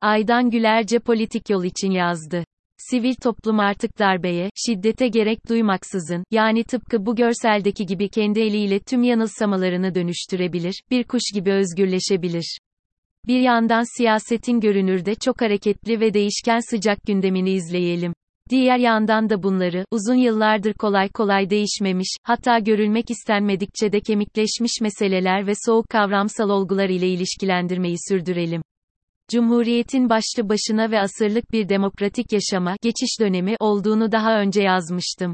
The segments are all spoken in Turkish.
Aydan Gülerce politik yol için yazdı. Sivil toplum artık darbeye, şiddete gerek duymaksızın, yani tıpkı bu görseldeki gibi kendi eliyle tüm yanılsamalarını dönüştürebilir, bir kuş gibi özgürleşebilir. Bir yandan siyasetin görünürde çok hareketli ve değişken sıcak gündemini izleyelim. Diğer yandan da bunları, uzun yıllardır kolay kolay değişmemiş, hatta görülmek istenmedikçe de kemikleşmiş meseleler ve soğuk kavramsal olgular ile ilişkilendirmeyi sürdürelim. Cumhuriyetin başlı başına ve asırlık bir demokratik yaşama, geçiş dönemi olduğunu daha önce yazmıştım.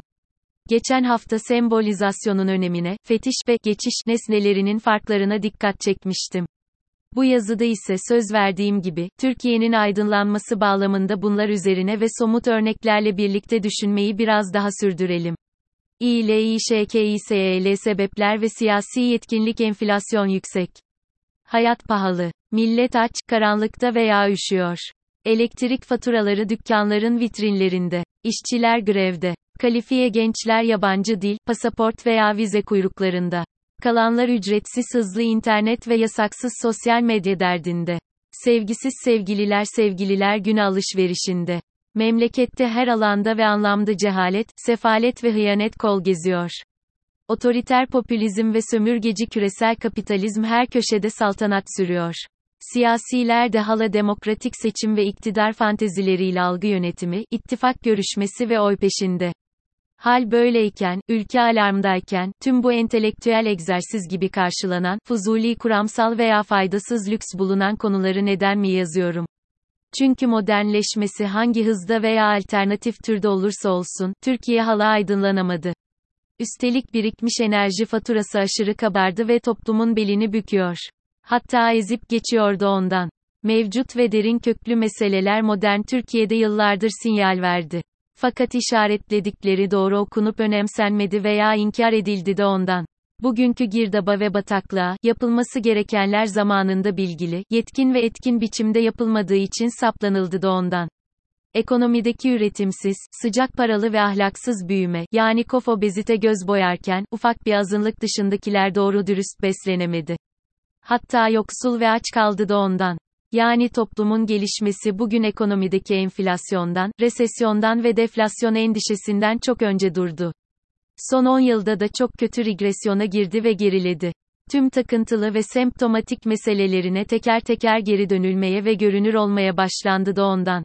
Geçen hafta sembolizasyonun önemine, fetiş ve geçiş nesnelerinin farklarına dikkat çekmiştim. Bu yazıda ise söz verdiğim gibi, Türkiye'nin aydınlanması bağlamında bunlar üzerine ve somut örneklerle birlikte düşünmeyi biraz daha sürdürelim. İLİŞKİSEL sebepler ve siyasi yetkinlik enflasyon yüksek. Hayat pahalı. Millet aç, karanlıkta veya üşüyor. Elektrik faturaları dükkanların vitrinlerinde. İşçiler grevde. Kalifiye gençler yabancı dil, pasaport veya vize kuyruklarında. Kalanlar ücretsiz hızlı internet ve yasaksız sosyal medya derdinde. Sevgisiz sevgililer sevgililer günü alışverişinde. Memlekette her alanda ve anlamda cehalet, sefalet ve hıyanet kol geziyor. Otoriter popülizm ve sömürgeci küresel kapitalizm her köşede saltanat sürüyor. Siyasiler de hala demokratik seçim ve iktidar fantezileriyle algı yönetimi, ittifak görüşmesi ve oy peşinde. Hal böyleyken, ülke alarmdayken, tüm bu entelektüel egzersiz gibi karşılanan, fuzuli kuramsal veya faydasız lüks bulunan konuları neden mi yazıyorum? Çünkü modernleşmesi hangi hızda veya alternatif türde olursa olsun, Türkiye hala aydınlanamadı. Üstelik birikmiş enerji faturası aşırı kabardı ve toplumun belini büküyor. Hatta ezip geçiyordu ondan. Mevcut ve derin köklü meseleler modern Türkiye'de yıllardır sinyal verdi. Fakat işaretledikleri doğru okunup önemsenmedi veya inkar edildi de ondan. Bugünkü girdaba ve bataklığa, yapılması gerekenler zamanında bilgili, yetkin ve etkin biçimde yapılmadığı için saplanıldı da ondan. Ekonomideki üretimsiz, sıcak paralı ve ahlaksız büyüme, yani kof obezite göz boyarken, ufak bir azınlık dışındakiler doğru dürüst beslenemedi. Hatta yoksul ve aç kaldı da ondan. Yani toplumun gelişmesi bugün ekonomideki enflasyondan, resesyondan ve deflasyon endişesinden çok önce durdu. Son 10 yılda da çok kötü regresyona girdi ve geriledi. Tüm takıntılı ve semptomatik meselelerine teker teker geri dönülmeye ve görünür olmaya başlandı da ondan.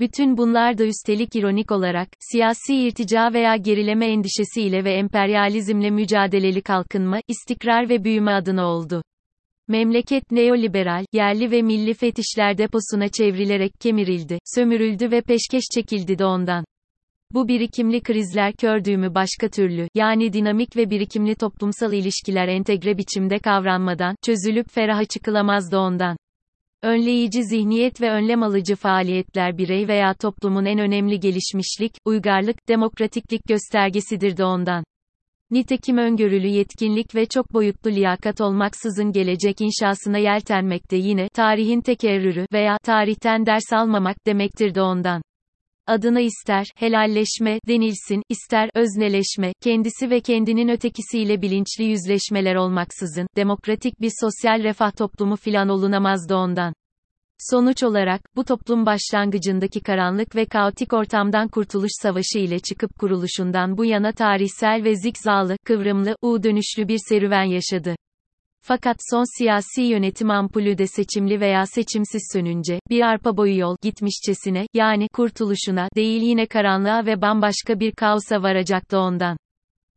Bütün bunlar da üstelik ironik olarak, siyasi irtica veya gerileme endişesiyle ve emperyalizmle mücadeleli kalkınma, istikrar ve büyüme adına oldu. Memleket neoliberal, yerli ve milli fetişler deposuna çevrilerek kemirildi, sömürüldü ve peşkeş çekildi de ondan. Bu birikimli krizler kördüğümü başka türlü, yani dinamik ve birikimli toplumsal ilişkiler entegre biçimde kavranmadan, çözülüp feraha çıkılamaz da ondan. Önleyici zihniyet ve önlem alıcı faaliyetler birey veya toplumun en önemli gelişmişlik, uygarlık, demokratiklik göstergesidir de ondan. Nitekim öngörülü yetkinlik ve çok boyutlu liyakat olmaksızın gelecek inşasına yeltenmek de yine, tarihin tekerrürü veya tarihten ders almamak demektir de ondan. Adına ister, helalleşme, denilsin, ister, özneleşme, kendisi ve kendinin ötekisiyle bilinçli yüzleşmeler olmaksızın, demokratik bir sosyal refah toplumu filan olunamaz da ondan. Sonuç olarak, bu toplum başlangıcındaki karanlık ve kaotik ortamdan kurtuluş savaşı ile çıkıp kuruluşundan bu yana tarihsel ve zikzalı, kıvrımlı, U dönüşlü bir serüven yaşadı. Fakat son siyasi yönetim ampulü de seçimli veya seçimsiz sönünce, bir arpa boyu yol gitmişçesine, yani kurtuluşuna değil yine karanlığa ve bambaşka bir kaosa varacaktı ondan.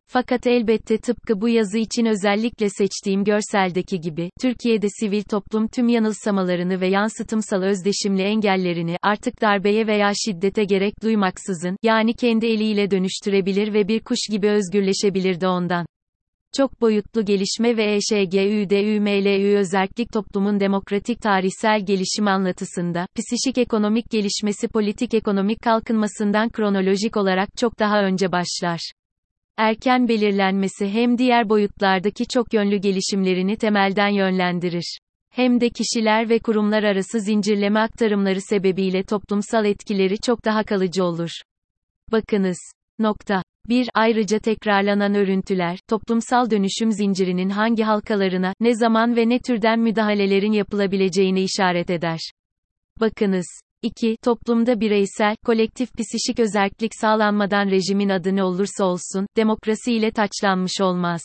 Fakat elbette tıpkı bu yazı için özellikle seçtiğim görseldeki gibi, Türkiye'de sivil toplum tüm yanılsamalarını ve yansıtımsal özdeşimli engellerini, artık darbeye veya şiddete gerek duymaksızın, yani kendi eliyle dönüştürebilir ve bir kuş gibi özgürleşebilir de ondan. Çok boyutlu gelişme ve EŞGÜDÜMLÜ özerklik toplumun demokratik tarihsel gelişim anlatısında, psişik ekonomik gelişmesi politik ekonomik kalkınmasından kronolojik olarak çok daha önce başlar erken belirlenmesi hem diğer boyutlardaki çok yönlü gelişimlerini temelden yönlendirir. Hem de kişiler ve kurumlar arası zincirleme aktarımları sebebiyle toplumsal etkileri çok daha kalıcı olur. Bakınız. Nokta. 1. Ayrıca tekrarlanan örüntüler, toplumsal dönüşüm zincirinin hangi halkalarına, ne zaman ve ne türden müdahalelerin yapılabileceğini işaret eder. Bakınız. 2. Toplumda bireysel, kolektif psişik özellik sağlanmadan rejimin adı ne olursa olsun, demokrasi ile taçlanmış olmaz.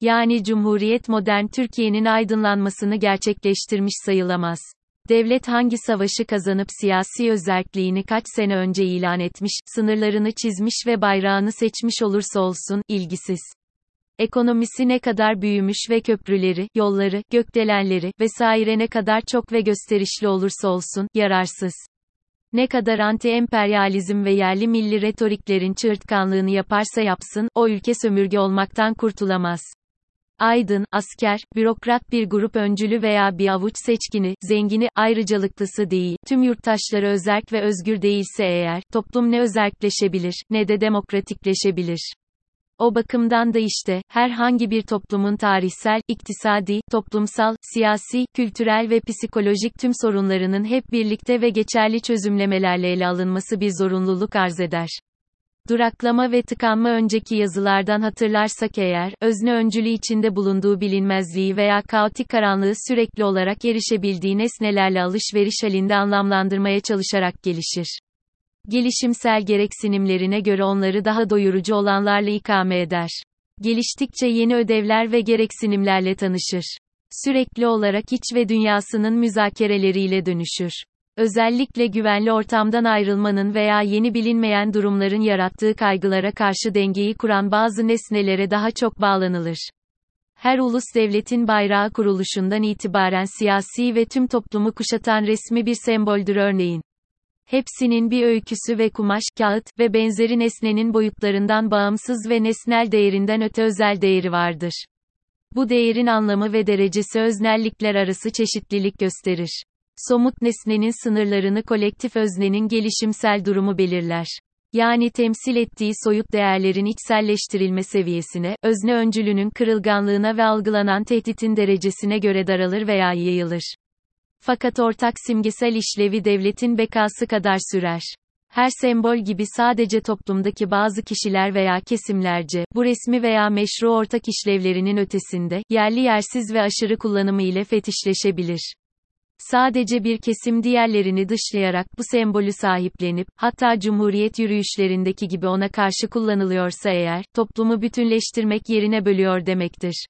Yani Cumhuriyet modern Türkiye'nin aydınlanmasını gerçekleştirmiş sayılamaz. Devlet hangi savaşı kazanıp siyasi özelliğini kaç sene önce ilan etmiş, sınırlarını çizmiş ve bayrağını seçmiş olursa olsun, ilgisiz. Ekonomisi ne kadar büyümüş ve köprüleri, yolları, gökdelenleri vesaire ne kadar çok ve gösterişli olursa olsun, yararsız. Ne kadar anti-emperyalizm ve yerli milli retoriklerin çığırtkanlığını yaparsa yapsın, o ülke sömürge olmaktan kurtulamaz. Aydın, asker, bürokrat bir grup öncülü veya bir avuç seçkini, zengini, ayrıcalıklısı değil, tüm yurttaşları özerk ve özgür değilse eğer, toplum ne özerkleşebilir, ne de demokratikleşebilir. O bakımdan da işte, herhangi bir toplumun tarihsel, iktisadi, toplumsal, siyasi, kültürel ve psikolojik tüm sorunlarının hep birlikte ve geçerli çözümlemelerle ele alınması bir zorunluluk arz eder. Duraklama ve tıkanma önceki yazılardan hatırlarsak eğer, özne öncülü içinde bulunduğu bilinmezliği veya kaotik karanlığı sürekli olarak erişebildiği nesnelerle alışveriş halinde anlamlandırmaya çalışarak gelişir. Gelişimsel gereksinimlerine göre onları daha doyurucu olanlarla ikame eder. Geliştikçe yeni ödevler ve gereksinimlerle tanışır. Sürekli olarak iç ve dünyasının müzakereleriyle dönüşür. Özellikle güvenli ortamdan ayrılmanın veya yeni bilinmeyen durumların yarattığı kaygılara karşı dengeyi kuran bazı nesnelere daha çok bağlanılır. Her ulus devletin bayrağı kuruluşundan itibaren siyasi ve tüm toplumu kuşatan resmi bir semboldür örneğin. Hepsinin bir öyküsü ve kumaş, kağıt ve benzeri nesnenin boyutlarından bağımsız ve nesnel değerinden öte özel değeri vardır. Bu değerin anlamı ve derecesi öznellikler arası çeşitlilik gösterir. Somut nesnenin sınırlarını kolektif öznenin gelişimsel durumu belirler. Yani temsil ettiği soyut değerlerin içselleştirilme seviyesine, özne öncülünün kırılganlığına ve algılanan tehditin derecesine göre daralır veya yayılır. Fakat ortak simgesel işlevi devletin bekası kadar sürer. Her sembol gibi sadece toplumdaki bazı kişiler veya kesimlerce, bu resmi veya meşru ortak işlevlerinin ötesinde, yerli yersiz ve aşırı kullanımı ile fetişleşebilir. Sadece bir kesim diğerlerini dışlayarak bu sembolü sahiplenip, hatta cumhuriyet yürüyüşlerindeki gibi ona karşı kullanılıyorsa eğer, toplumu bütünleştirmek yerine bölüyor demektir.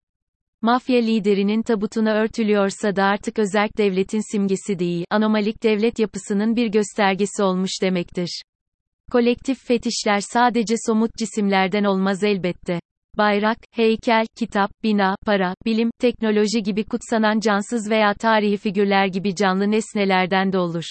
Mafya liderinin tabutuna örtülüyorsa da artık özerk devletin simgesi değil, anomalik devlet yapısının bir göstergesi olmuş demektir. Kolektif fetişler sadece somut cisimlerden olmaz elbette. Bayrak, heykel, kitap, bina, para, bilim, teknoloji gibi kutsanan cansız veya tarihi figürler gibi canlı nesnelerden de olur.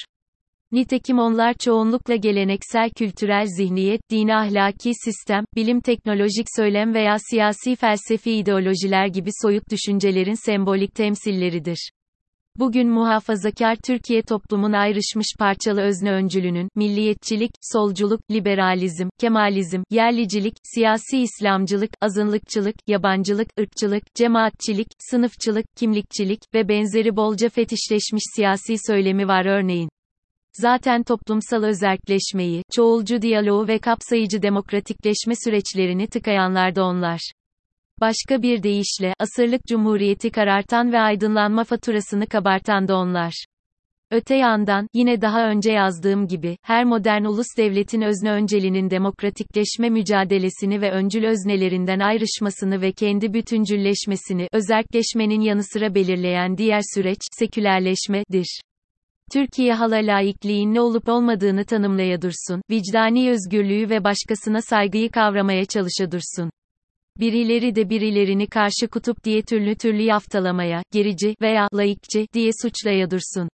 Nitekim onlar çoğunlukla geleneksel kültürel zihniyet, dini ahlaki sistem, bilim teknolojik söylem veya siyasi felsefi ideolojiler gibi soyut düşüncelerin sembolik temsilleridir. Bugün muhafazakar Türkiye toplumun ayrışmış parçalı özne öncülünün, milliyetçilik, solculuk, liberalizm, kemalizm, yerlicilik, siyasi İslamcılık, azınlıkçılık, yabancılık, ırkçılık, cemaatçilik, sınıfçılık, kimlikçilik ve benzeri bolca fetişleşmiş siyasi söylemi var örneğin. Zaten toplumsal özerkleşmeyi, çoğulcu diyaloğu ve kapsayıcı demokratikleşme süreçlerini tıkayanlar da onlar. Başka bir deyişle, asırlık cumhuriyeti karartan ve aydınlanma faturasını kabartan da onlar. Öte yandan, yine daha önce yazdığım gibi, her modern ulus devletin özne önceliğinin demokratikleşme mücadelesini ve öncül öznelerinden ayrışmasını ve kendi bütüncülleşmesini, özerkleşmenin yanı sıra belirleyen diğer süreç, sekülerleşmedir. Türkiye hala laikliğin ne olup olmadığını tanımlaya dursun, vicdani özgürlüğü ve başkasına saygıyı kavramaya çalışa dursun. Birileri de birilerini karşı kutup diye türlü türlü yaftalamaya, gerici veya laikçi diye suçlaya dursun.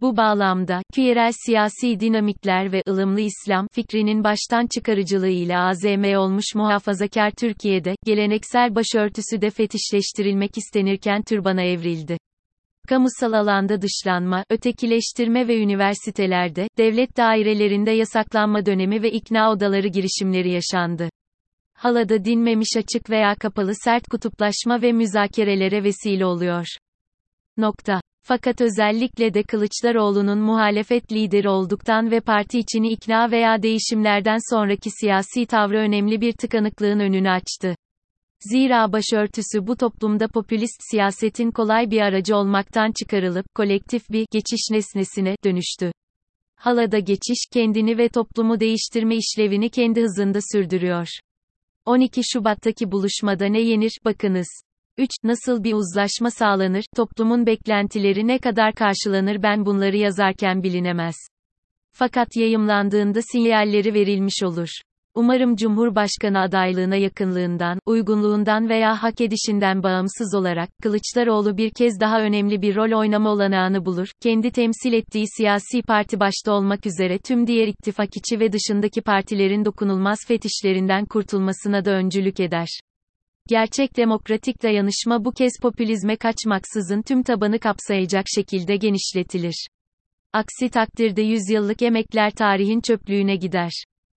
Bu bağlamda, küyerel siyasi dinamikler ve ılımlı İslam fikrinin baştan çıkarıcılığıyla AZM olmuş muhafazakar Türkiye'de, geleneksel başörtüsü de fetişleştirilmek istenirken türbana evrildi. Kamusal alanda dışlanma, ötekileştirme ve üniversitelerde, devlet dairelerinde yasaklanma dönemi ve ikna odaları girişimleri yaşandı. Halada dinmemiş açık veya kapalı sert kutuplaşma ve müzakerelere vesile oluyor. Nokta. Fakat özellikle de Kılıçdaroğlu'nun muhalefet lideri olduktan ve parti içini ikna veya değişimlerden sonraki siyasi tavrı önemli bir tıkanıklığın önünü açtı. Zira başörtüsü bu toplumda popülist siyasetin kolay bir aracı olmaktan çıkarılıp, kolektif bir geçiş nesnesine dönüştü. Halada geçiş, kendini ve toplumu değiştirme işlevini kendi hızında sürdürüyor. 12 Şubat'taki buluşmada ne yenir, bakınız. 3. Nasıl bir uzlaşma sağlanır, toplumun beklentileri ne kadar karşılanır ben bunları yazarken bilinemez. Fakat yayımlandığında sinyalleri verilmiş olur. Umarım Cumhurbaşkanı adaylığına yakınlığından, uygunluğundan veya hak edişinden bağımsız olarak, Kılıçdaroğlu bir kez daha önemli bir rol oynama olanağını bulur, kendi temsil ettiği siyasi parti başta olmak üzere tüm diğer ittifak içi ve dışındaki partilerin dokunulmaz fetişlerinden kurtulmasına da öncülük eder. Gerçek demokratik dayanışma bu kez popülizme kaçmaksızın tüm tabanı kapsayacak şekilde genişletilir. Aksi takdirde yüzyıllık emekler tarihin çöplüğüne gider.